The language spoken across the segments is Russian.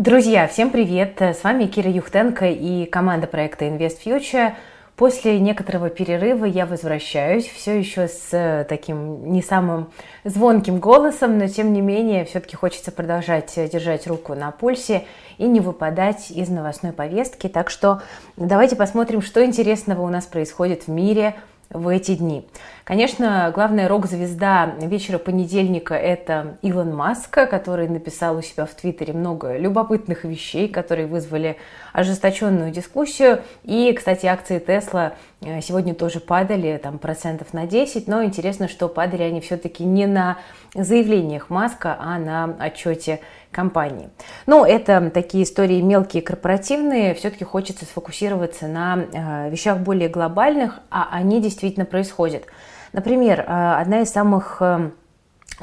Друзья, всем привет! С вами Кира Юхтенко и команда проекта Invest Future. После некоторого перерыва я возвращаюсь, все еще с э, таким не самым звонким голосом, но тем не менее все-таки хочется продолжать держать руку на пульсе и не выпадать из новостной повестки. Так что давайте посмотрим, что интересного у нас происходит в мире в эти дни. Конечно, главная рок-звезда вечера понедельника – это Илон Маск, который написал у себя в Твиттере много любопытных вещей, которые вызвали ожесточенную дискуссию. И, кстати, акции Тесла э, сегодня тоже падали, там процентов на 10, но интересно, что падали они все-таки не на заявлениях Маска, а на отчете компании. Ну, это такие истории мелкие, корпоративные. Все-таки хочется сфокусироваться на э, вещах более глобальных, а они действительно происходят. Например, э, одна из самых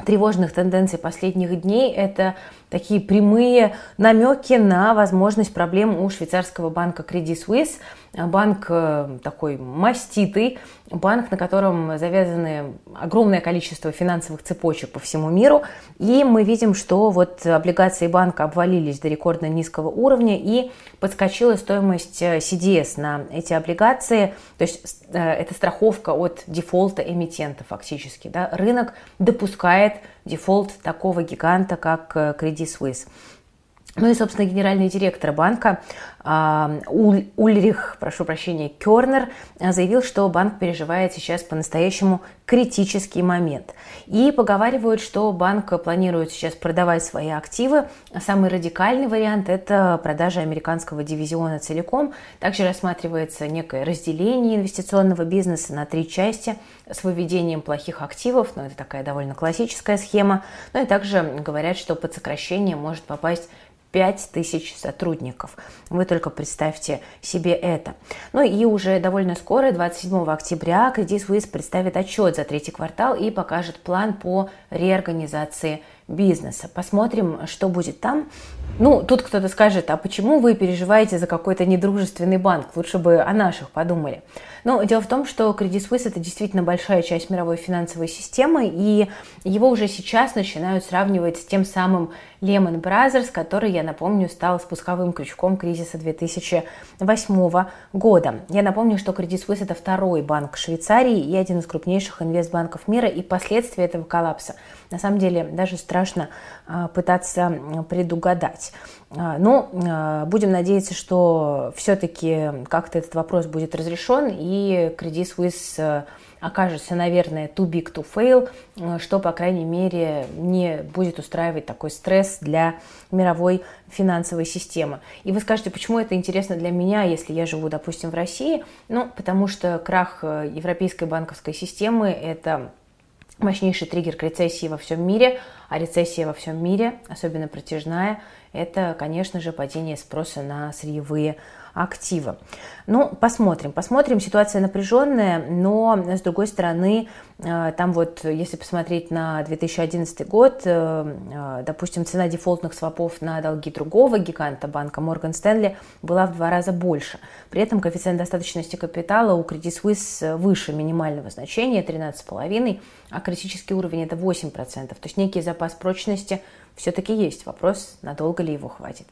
тревожных тенденций последних дней – это такие прямые намеки на возможность проблем у швейцарского банка Credit Suisse. Банк э, такой маститый, банк, на котором завязаны огромное количество финансовых цепочек по всему миру. И мы видим, что вот облигации банка обвалились до рекордно низкого уровня и подскочила стоимость э, CDS на эти облигации. То есть э, это страховка от дефолта эмитента фактически. Да? Рынок допускает дефолт такого гиганта, как Credit Credit Suisse. Ну и, собственно, генеральный директор банка Ульрих, прошу прощения, Кернер а, заявил, что банк переживает сейчас по-настоящему критический момент. И поговаривают, что банк планирует сейчас продавать свои активы. Самый радикальный вариант – это продажа американского дивизиона целиком. Также рассматривается некое разделение инвестиционного бизнеса на три части с выведением плохих активов, но ну, это такая довольно классическая схема. Ну и также говорят, что под сокращение может попасть 5 тысяч сотрудников. Вы только представьте себе это. Ну и уже довольно скоро, 27 октября, Credit Suisse представит отчет за третий квартал и покажет план по реорганизации бизнеса. Посмотрим, что будет там. Ну, тут кто-то скажет, а почему вы переживаете за какой-то недружественный банк? Лучше бы о наших подумали. Но дело в том, что Credit Suisse это действительно большая часть мировой финансовой системы, и его уже сейчас начинают сравнивать с тем самым Lehman Brothers, который, я напомню, стал спусковым крючком кризиса 2008 года. Я напомню, что Credit Suisse это второй банк Швейцарии и один из крупнейших инвестбанков мира, и последствия этого коллапса. На самом деле, даже страшно а, пытаться предугадать. А, Но ну, будем надеяться, что все-таки как-то этот вопрос будет разрешен, и Credit Suisse окажется, наверное, too big to fail, что, по крайней мере, не будет устраивать такой стресс для мировой финансовой системы. И вы скажете, почему это интересно для меня, если я живу, допустим, в России? Ну, потому что крах э, европейской банковской системы – это мощнейший триггер к рецессии во всем мире, а рецессия во всем мире, особенно протяжная, это, конечно же, падение спроса на сырьевые активы. Ну, посмотрим, посмотрим. Ситуация напряженная, но, с другой стороны, э, там вот, если посмотреть на 2011 год, э, э, допустим, цена дефолтных свопов на долги другого гиганта банка Morgan Stanley была в два раза больше. При этом коэффициент достаточности капитала у Credit Suisse выше минимального значения 13,5%, а критический уровень это 8%. То есть некий запас прочности все-таки есть. Вопрос, надолго ли его хватит.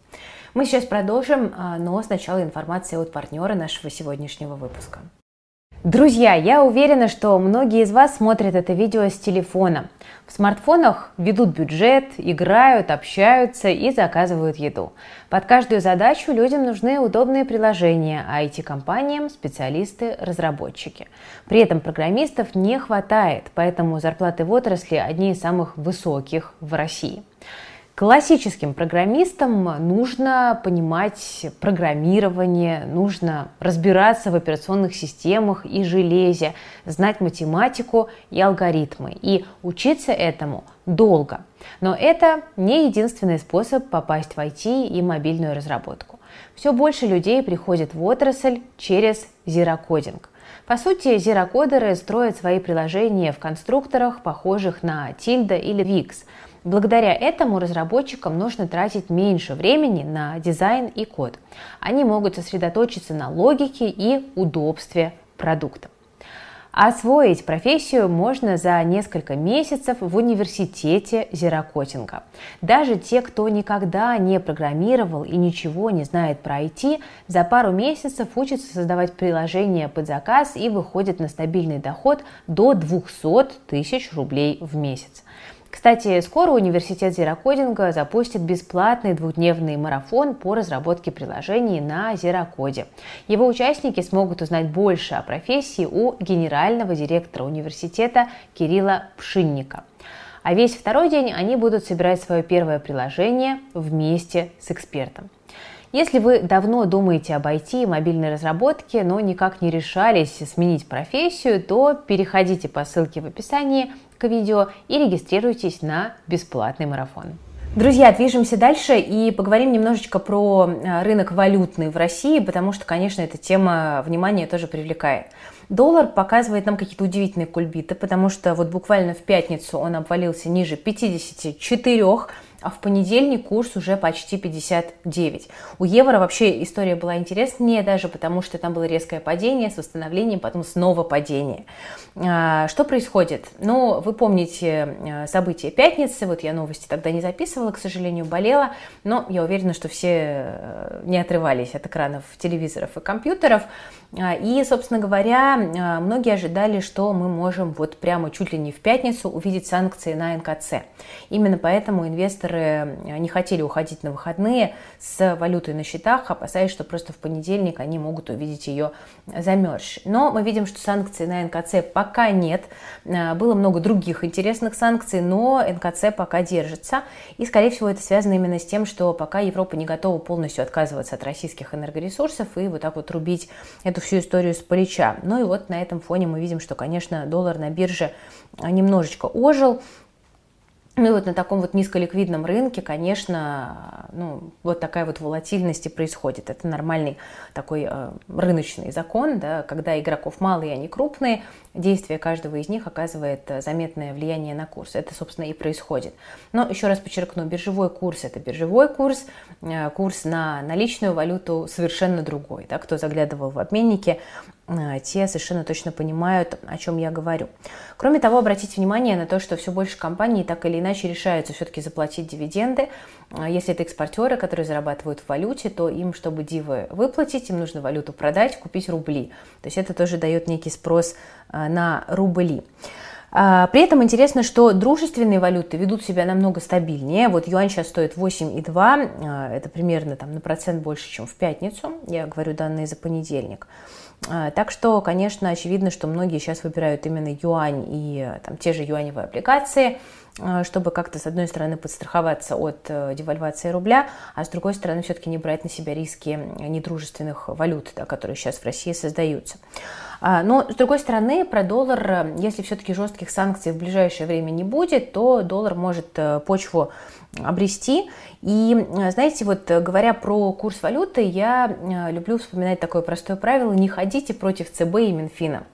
Мы сейчас продолжим, а, но сначала информация от партнера нашего сегодняшнего выпуска. Друзья, я уверена, что многие из вас смотрят это видео с телефона. В смартфонах ведут бюджет, играют, общаются и заказывают еду. Под каждую задачу людям нужны удобные приложения, а IT-компаниям – специалисты, разработчики. При этом программистов не хватает, поэтому зарплаты в отрасли одни из самых высоких в России – Классическим программистам нужно понимать программирование, нужно разбираться в операционных системах и железе, знать математику и алгоритмы. И учиться этому долго. Но это не единственный способ попасть в IT и мобильную разработку. Все больше людей приходит в отрасль через зерокодинг. По сути, зерокодеры строят свои приложения в конструкторах, похожих на Tilda или Wix – Благодаря этому разработчикам нужно тратить меньше времени на дизайн и код. Они могут сосредоточиться на логике и удобстве продукта. Освоить профессию можно за несколько месяцев в университете зерокотинга. Даже те, кто никогда не программировал и ничего не знает про IT, за пару месяцев учатся создавать приложения под заказ и выходят на стабильный доход до 200 тысяч рублей в месяц. Кстати, скоро университет зерокодинга запустит бесплатный двухдневный марафон по разработке приложений на зерокоде. Его участники смогут узнать больше о профессии у генерального директора университета Кирилла Пшинника. А весь второй день они будут собирать свое первое приложение вместе с экспертом. Если вы давно думаете об IT и мобильной разработке, но никак не решались сменить профессию, то переходите по ссылке в описании к видео и регистрируйтесь на бесплатный марафон. Друзья, движемся дальше и поговорим немножечко про э, рынок валютный в России, потому что, конечно, эта тема внимания тоже привлекает. Доллар показывает нам какие-то удивительные кульбиты, потому что вот буквально в пятницу он обвалился ниже 54 а в понедельник курс уже почти 59. У евро вообще история была интереснее даже, потому что там было резкое падение с восстановлением, потом снова падение. А, что происходит? Ну, вы помните э, события пятницы, вот я новости тогда не записывала, к сожалению, болела, но я уверена, что все э, не отрывались от экранов телевизоров и компьютеров. А, и, собственно говоря, а, многие ожидали, что мы можем вот прямо чуть ли не в пятницу увидеть санкции на НКЦ. Именно поэтому инвесторы а, не хотели уходить на выходные с валютой на счетах, опасаясь, что просто в понедельник они могут увидеть ее замерзшей. Но мы видим, что санкций на НКЦ пока нет. Было много других интересных санкций, но НКЦ пока держится. И, скорее всего, это связано именно с тем, что пока Европа не готова полностью отказываться от российских энергоресурсов и вот так вот рубить эту всю историю с плеча. Ну и вот на этом фоне мы видим, что, конечно, доллар на бирже немножечко ожил. Ну и вот на таком вот низколиквидном рынке, конечно, ну, вот такая вот волатильность и происходит. Это нормальный такой э, рыночный закон, да, когда игроков мало и они крупные, действие каждого из них оказывает э, заметное влияние на курс. Это, собственно, и происходит. Но еще раз подчеркну, биржевой курс – это биржевой курс, э, курс на наличную валюту совершенно другой. Да, кто заглядывал в обменники, те совершенно точно понимают, о чем я говорю. Кроме того, обратите внимание на то, что все больше компаний так или иначе решаются все-таки заплатить дивиденды. Если это экспортеры, которые зарабатывают в валюте, то им, чтобы дивы выплатить, им нужно валюту продать, купить рубли. То есть это тоже дает некий спрос на рубли. А, при этом интересно, что дружественные валюты ведут себя намного стабильнее. Вот юань сейчас стоит 8,2, а, это примерно там, на процент больше, чем в пятницу. Я говорю данные за понедельник. А, так что, конечно, очевидно, что многие сейчас выбирают именно юань и там, те же юаневые облигации, чтобы как-то, с одной стороны, подстраховаться от э, девальвации рубля, а с другой стороны, все-таки не брать на себя риски недружественных валют, да, которые сейчас в России создаются. А, но, с другой стороны, про доллар, если все-таки жестких санкций в ближайшее время не будет, то доллар может э, почву обрести. И, знаете, вот говоря про курс валюты, я э, люблю вспоминать такое простое правило, не ходите против ЦБ и Минфина.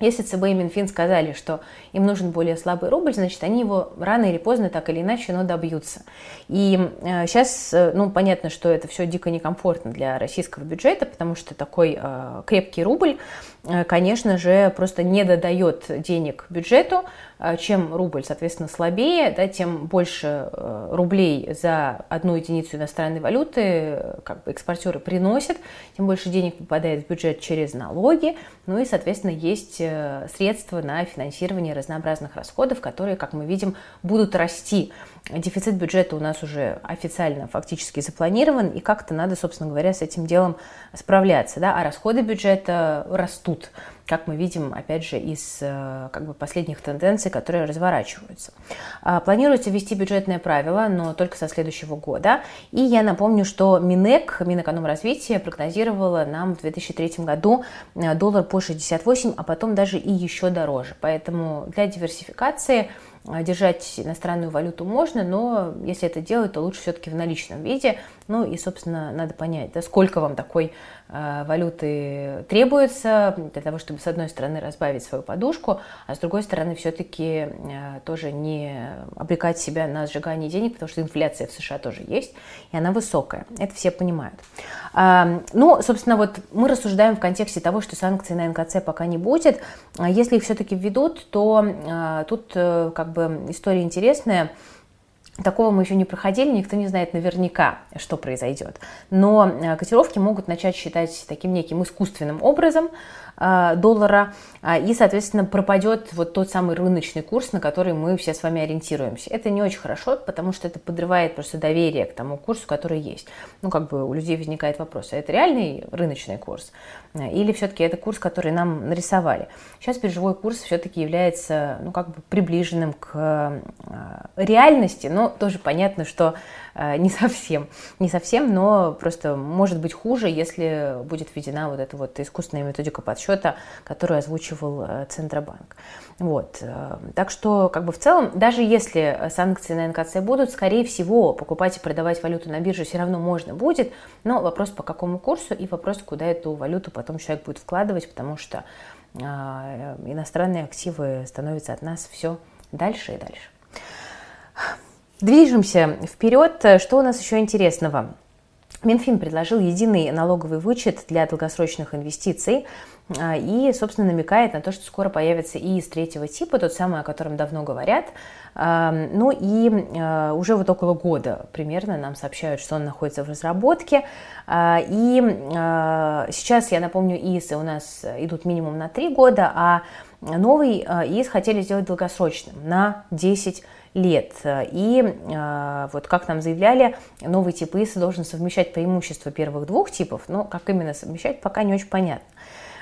Если ЦБ и Минфин сказали, что им нужен более слабый рубль, значит, они его рано или поздно, так или иначе, но добьются. И э, сейчас, э, ну, понятно, что это все дико некомфортно для российского бюджета, потому что такой э, крепкий рубль, э, конечно же, просто не додает денег бюджету, чем рубль, соответственно, слабее, да, тем больше э, рублей за одну единицу иностранной валюты э, как бы экспортеры приносят, тем больше денег попадает в бюджет через налоги, ну и, соответственно, есть э, средства на финансирование разнообразных расходов, которые, как мы видим, будут расти. Дефицит бюджета у нас уже официально фактически запланирован, и как-то надо, собственно говоря, с этим делом справляться, да, а расходы бюджета растут как мы видим, опять же, из э, как бы, последних тенденций, которые разворачиваются. А, планируется ввести бюджетное правило, но только со следующего года. И я напомню, что Минэк, Минэкономразвитие, прогнозировало нам в 2003 году э, доллар по 68, а потом даже и еще дороже. Поэтому для диверсификации держать иностранную валюту можно, но если это делать, то лучше все-таки в наличном виде. Ну и, собственно, надо понять, да, сколько вам такой Э, валюты требуется для того, чтобы с одной стороны разбавить свою подушку, а с другой стороны все-таки э, тоже не обрекать себя на сжигание денег, потому что инфляция в США тоже есть, и она высокая. Это все понимают. Ну, собственно, вот мы рассуждаем в контексте того, что санкций на НКЦ пока не будет. А если их все-таки введут, то э, тут как бы история интересная. Такого мы еще не проходили, никто не знает наверняка, что произойдет. Но э, котировки могут начать считать таким неким искусственным образом, доллара, а, и, соответственно, пропадет вот тот самый рыночный курс, на который мы все с вами ориентируемся. Это не очень хорошо, потому что это подрывает просто доверие к тому курсу, который есть. Ну, как бы у людей возникает вопрос, а это реальный рыночный курс? Или все-таки это курс, который нам нарисовали? Сейчас биржевой курс все-таки является, ну, как бы приближенным к а, реальности, но тоже понятно, что Э, не совсем, не совсем, но просто может быть хуже, если будет введена вот эта вот искусственная методика подсчета, которую озвучивал э, Центробанк. Вот. Э, так что, как бы в целом, даже если санкции на НКЦ будут, скорее всего, покупать и продавать валюту на бирже все равно можно будет, но вопрос по какому курсу и вопрос, куда эту валюту потом человек будет вкладывать, потому что иностранные активы становятся от нас все дальше и дальше. Движемся вперед. Что у нас еще интересного? Минфин предложил единый налоговый вычет для долгосрочных инвестиций а, и, собственно, намекает на то, что скоро появится и из третьего типа, тот самый, о котором давно говорят. А, ну и а, уже вот около года примерно нам сообщают, что он находится в разработке. И сейчас, я напомню, ИИСы у нас идут минимум на три года, а новый ИИС хотели сделать долгосрочным на 10 лет. И э, вот как нам заявляли, новый тип ИСа должен совмещать преимущества первых двух типов, но как именно совмещать, пока не очень понятно.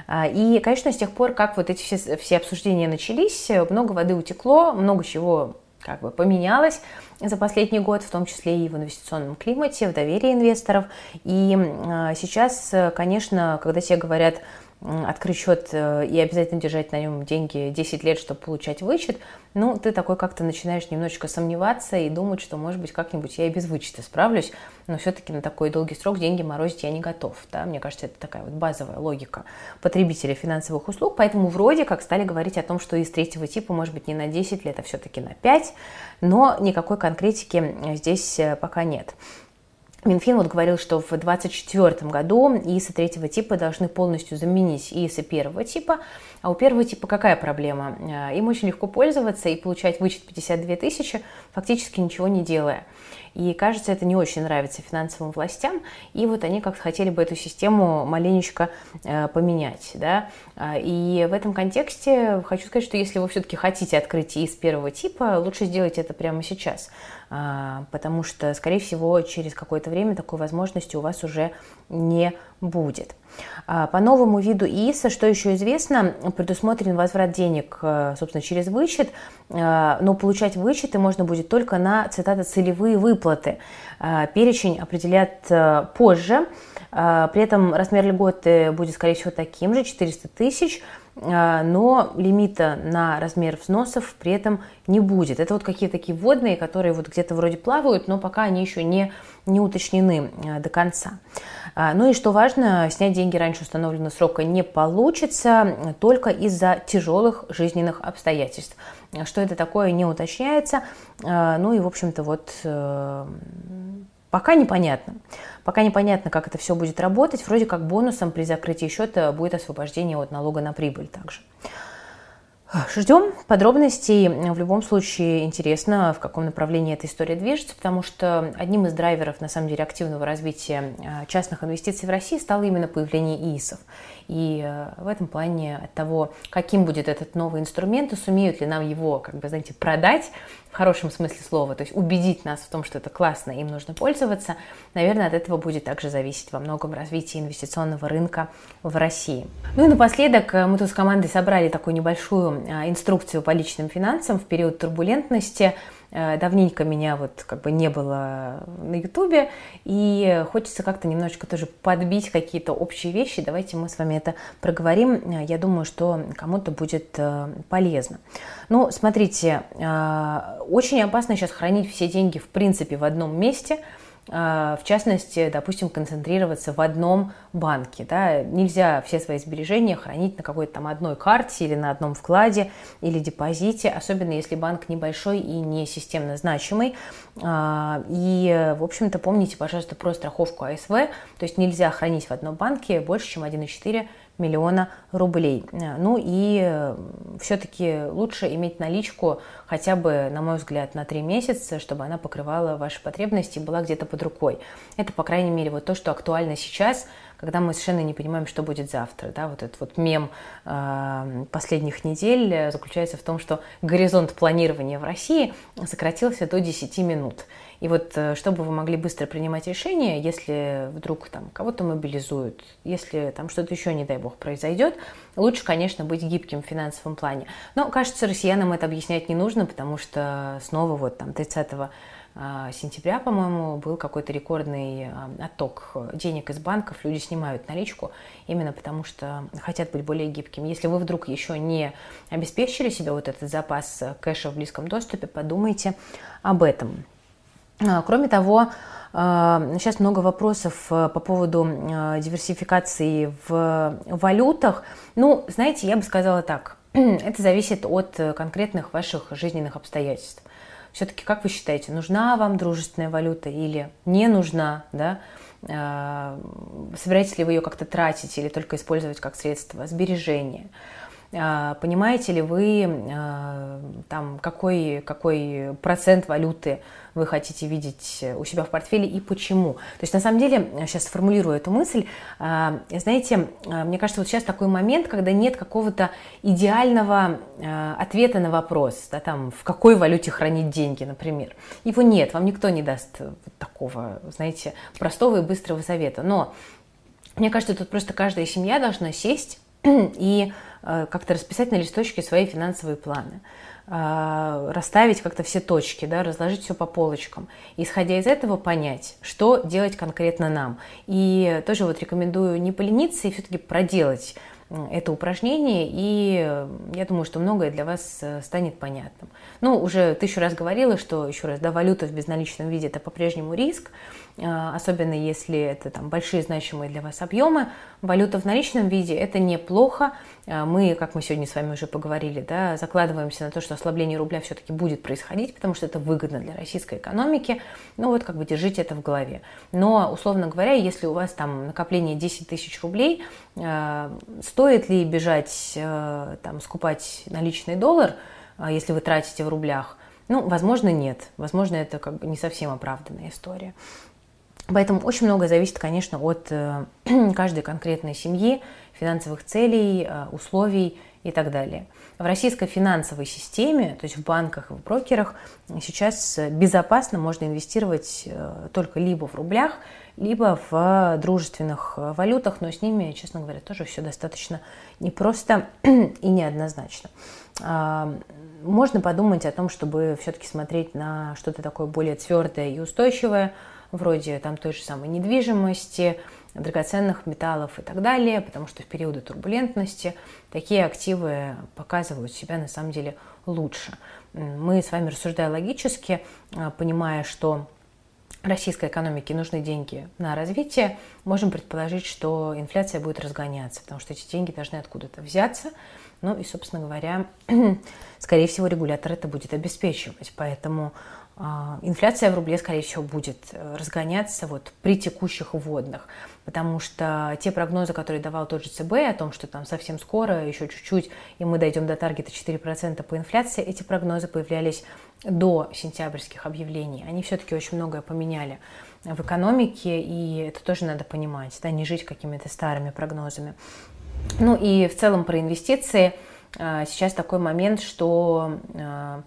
А, и, конечно, с тех пор, как вот эти все, все обсуждения начались, много воды утекло, много чего как бы поменялось за последний год, в том числе и в инвестиционном климате, в доверии инвесторов. И э, сейчас, конечно, когда тебе говорят, открыть счет э, и обязательно держать на нем деньги 10 лет, чтобы получать вычет, ну, ты такой как-то начинаешь немножечко сомневаться и думать, что, может быть, как-нибудь я и без вычета справлюсь, но все-таки на такой долгий срок деньги морозить я не готов. Да? Мне кажется, это такая вот базовая логика потребителя финансовых услуг, поэтому вроде как стали говорить о том, что из третьего типа, может быть, не на 10 лет, а все-таки на 5, но никакой конкретики здесь э, пока нет. Минфин вот говорил, что в 2024 году ИИСы третьего типа должны полностью заменить ИИСы первого типа. А у первого типа какая проблема? Э, им очень легко пользоваться и получать вычет 52 тысячи, фактически ничего не делая. И кажется, это не очень нравится финансовым властям. И вот они как-то хотели бы эту систему маленечко э, поменять. Да? А, и в этом контексте хочу сказать, что если вы все-таки хотите открыть из первого типа, лучше сделать это прямо сейчас. А, потому что, скорее всего, через какое-то время такой возможности у вас уже не будет. А, по новому виду ИИСа, что еще известно, предусмотрен возврат денег, э, собственно, через вычет, э, но получать вычеты можно будет только на, цитата, целевые выплаты. А, перечень определят э, позже, при этом размер льготы будет, скорее всего, таким же, 400 тысяч, но лимита на размер взносов при этом не будет. Это вот какие-то такие водные, которые вот где-то вроде плавают, но пока они еще не, не уточнены до конца. А, ну и что важно, снять деньги раньше установленного срока не получится только из-за тяжелых жизненных обстоятельств. Что это такое, не уточняется. А, ну и, в общем-то, вот э, пока непонятно. Пока непонятно, как это все будет работать. Вроде как бонусом при закрытии счета будет освобождение от налога на прибыль также. Ждем подробностей. В любом случае интересно, в каком направлении эта история движется, потому что одним из драйверов, на самом деле, активного развития э, частных инвестиций в России стало именно появление ИИСов. И э, в этом плане от того, каким будет этот новый инструмент, и сумеют ли нам его, как бы, знаете, продать в хорошем смысле слова, то есть убедить нас в том, что это классно, им нужно пользоваться, наверное, от этого будет также зависеть во многом развитие инвестиционного рынка в России. Ну и напоследок э, мы тут с командой собрали такую небольшую э, инструкцию по личным финансам в период турбулентности. Э, давненько меня вот как бы не было на Ютубе, и хочется как-то немножечко тоже подбить какие-то общие вещи. Давайте мы с вами это проговорим. Я думаю, что кому-то будет полезно. Ну, смотрите, очень опасно сейчас хранить все деньги в принципе в одном месте – в частности, допустим, концентрироваться в одном банке. Да? Нельзя все свои сбережения хранить на какой-то там одной карте или на одном вкладе или депозите, особенно если банк небольшой и не системно значимый. А, и, в общем-то, помните, пожалуйста, про страховку АСВ, то есть нельзя хранить в одном банке больше, чем 1,4 миллиона рублей. Ну и э, все-таки лучше иметь наличку хотя бы, на мой взгляд, на три месяца, чтобы она покрывала ваши потребности и была где-то под рукой. Это, по крайней мере, вот то, что актуально сейчас, когда мы совершенно не понимаем, что будет завтра. Да? Вот этот вот мем э, последних недель заключается в том, что горизонт планирования в России сократился до 10 минут. И вот э, чтобы вы могли быстро принимать решения, если вдруг там кого-то мобилизуют, если там что-то еще, не дай бог, произойдет, лучше, конечно, быть гибким в финансовом плане. Но, кажется, россиянам это объяснять не нужно, потому что снова вот там 30 а, сентября, по-моему, был какой-то рекордный а, отток денег из банков. Люди снимают наличку именно потому, что хотят быть более гибкими. Если вы вдруг еще не обеспечили себе вот этот запас кэша в близком доступе, подумайте об этом. А, кроме того, сейчас много вопросов э, по поводу э, диверсификации в валютах. Ну, знаете, я бы сказала так. Это зависит от э, конкретных ваших жизненных обстоятельств. Все-таки, как вы считаете, нужна вам дружественная валюта или не нужна, да? Собираетесь ли вы ее как-то тратить или только использовать как средство сбережения? Понимаете ли вы, там, какой, какой процент валюты вы хотите видеть у себя в портфеле и почему. То есть на самом деле, сейчас сформулирую эту мысль, а, знаете, а, мне кажется, вот сейчас такой момент, когда нет какого-то идеального а, ответа на вопрос, да, там, в какой валюте хранить деньги, например. Его нет, вам никто не даст вот такого, знаете, простого и быстрого совета. Но мне кажется, тут просто каждая семья должна сесть и как-то расписать на листочке свои финансовые планы. А, расставить как-то все точки, да, разложить все по полочкам. Исходя из этого понять, что делать конкретно нам. И тоже вот рекомендую не полениться и все-таки проделать это упражнение, и я думаю, что многое для вас э, станет понятным. Ну, уже тысячу раз говорила, что, еще раз, да, валюта в безналичном виде – это по-прежнему риск, особенно если это там большие значимые для вас объемы. Валюта в наличном виде – это неплохо. А, мы, как мы сегодня с вами уже поговорили, да, закладываемся на то, что ослабление рубля все-таки будет происходить, потому что это выгодно для российской экономики. Ну вот, как бы держите это в голове. Но, условно говоря, если у вас там накопление 10 тысяч рублей, а, стоит ли бежать, там, скупать наличный доллар, если вы тратите в рублях? Ну, возможно, нет. Возможно, это как бы не совсем оправданная история. Поэтому очень много зависит, конечно, от э, каждой конкретной семьи, финансовых целей, э, условий и так далее. В российской финансовой системе, то есть в банках и в брокерах, сейчас безопасно можно инвестировать э, только либо в рублях, либо в дружественных валютах, но с ними, честно говоря, тоже все достаточно непросто и неоднозначно. А, можно подумать о том, чтобы все-таки смотреть на что-то такое более твердое и устойчивое, вроде там той же самой недвижимости, драгоценных металлов и так далее, потому что в периоды турбулентности такие активы показывают себя на самом деле лучше. Мы с вами, рассуждая логически, а, понимая, что российской экономике нужны деньги на развитие, можем предположить, что инфляция будет разгоняться, потому что эти деньги должны откуда-то взяться. Ну и, собственно говоря, скорее всего, регулятор это будет обеспечивать. Поэтому инфляция в рубле, скорее всего, будет э, разгоняться вот при текущих вводных, потому что те прогнозы, которые давал тот же ЦБ о том, что там совсем скоро, еще чуть-чуть, и мы дойдем до таргета 4% по инфляции, эти прогнозы появлялись до сентябрьских объявлений. Они все-таки очень многое поменяли в экономике, и это тоже надо понимать, да, не жить какими-то старыми прогнозами. Ну и в целом про инвестиции а, сейчас такой момент, что а,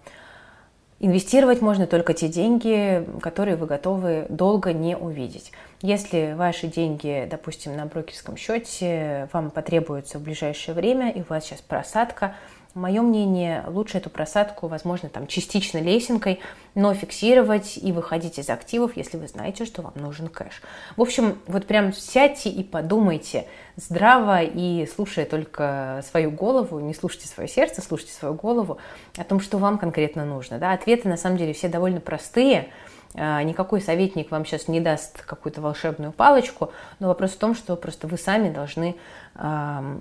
Инвестировать можно только те деньги, которые вы готовы долго не увидеть. Если ваши деньги, допустим, на брокерском счете вам потребуются в ближайшее время, и у вас сейчас просадка, мое мнение, лучше эту просадку, возможно, там частично лесенкой, но фиксировать и выходить из активов, если вы знаете, что вам нужен кэш. В общем, вот прям сядьте и подумайте здраво и слушая только свою голову, не слушайте свое сердце, слушайте свою голову о том, что вам конкретно нужно. Да? Ответы на самом деле все довольно простые, никакой советник вам сейчас не даст какую-то волшебную палочку, но вопрос в том, что просто вы сами должны э,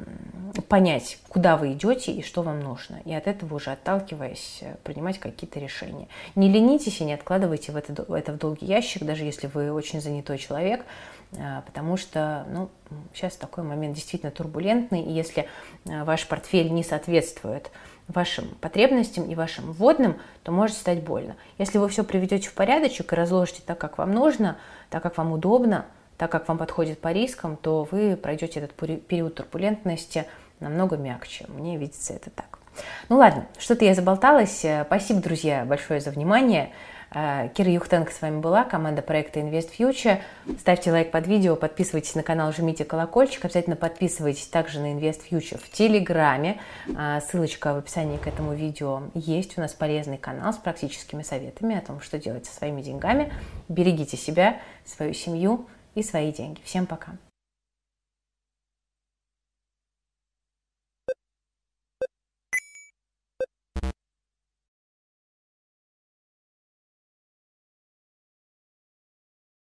понять, куда вы идете и что вам нужно. И от этого уже отталкиваясь, принимать какие-то решения. Не ленитесь и не откладывайте в это, это в долгий ящик, даже если вы очень занятой человек, э, потому что ну, сейчас такой момент действительно турбулентный, и если э, ваш портфель не соответствует вашим потребностям и вашим вводным, то может стать больно. Если вы все приведете в порядочек и разложите так, как вам нужно, так, как вам удобно, так, как вам подходит по рискам, то вы пройдете этот период турбулентности намного мягче. Мне видится это так. Ну ладно, что-то я заболталась. Спасибо, друзья, большое за внимание. Э, Кира Юхтенко с вами была, команда проекта Invest Future. Ставьте лайк под видео, подписывайтесь на канал, жмите колокольчик. Обязательно подписывайтесь также на Invest Future в Телеграме. Э, ссылочка в описании к этому видео есть. У нас полезный канал с практическими советами о том, что делать со своими деньгами. Берегите себя, свою семью и свои деньги. Всем пока!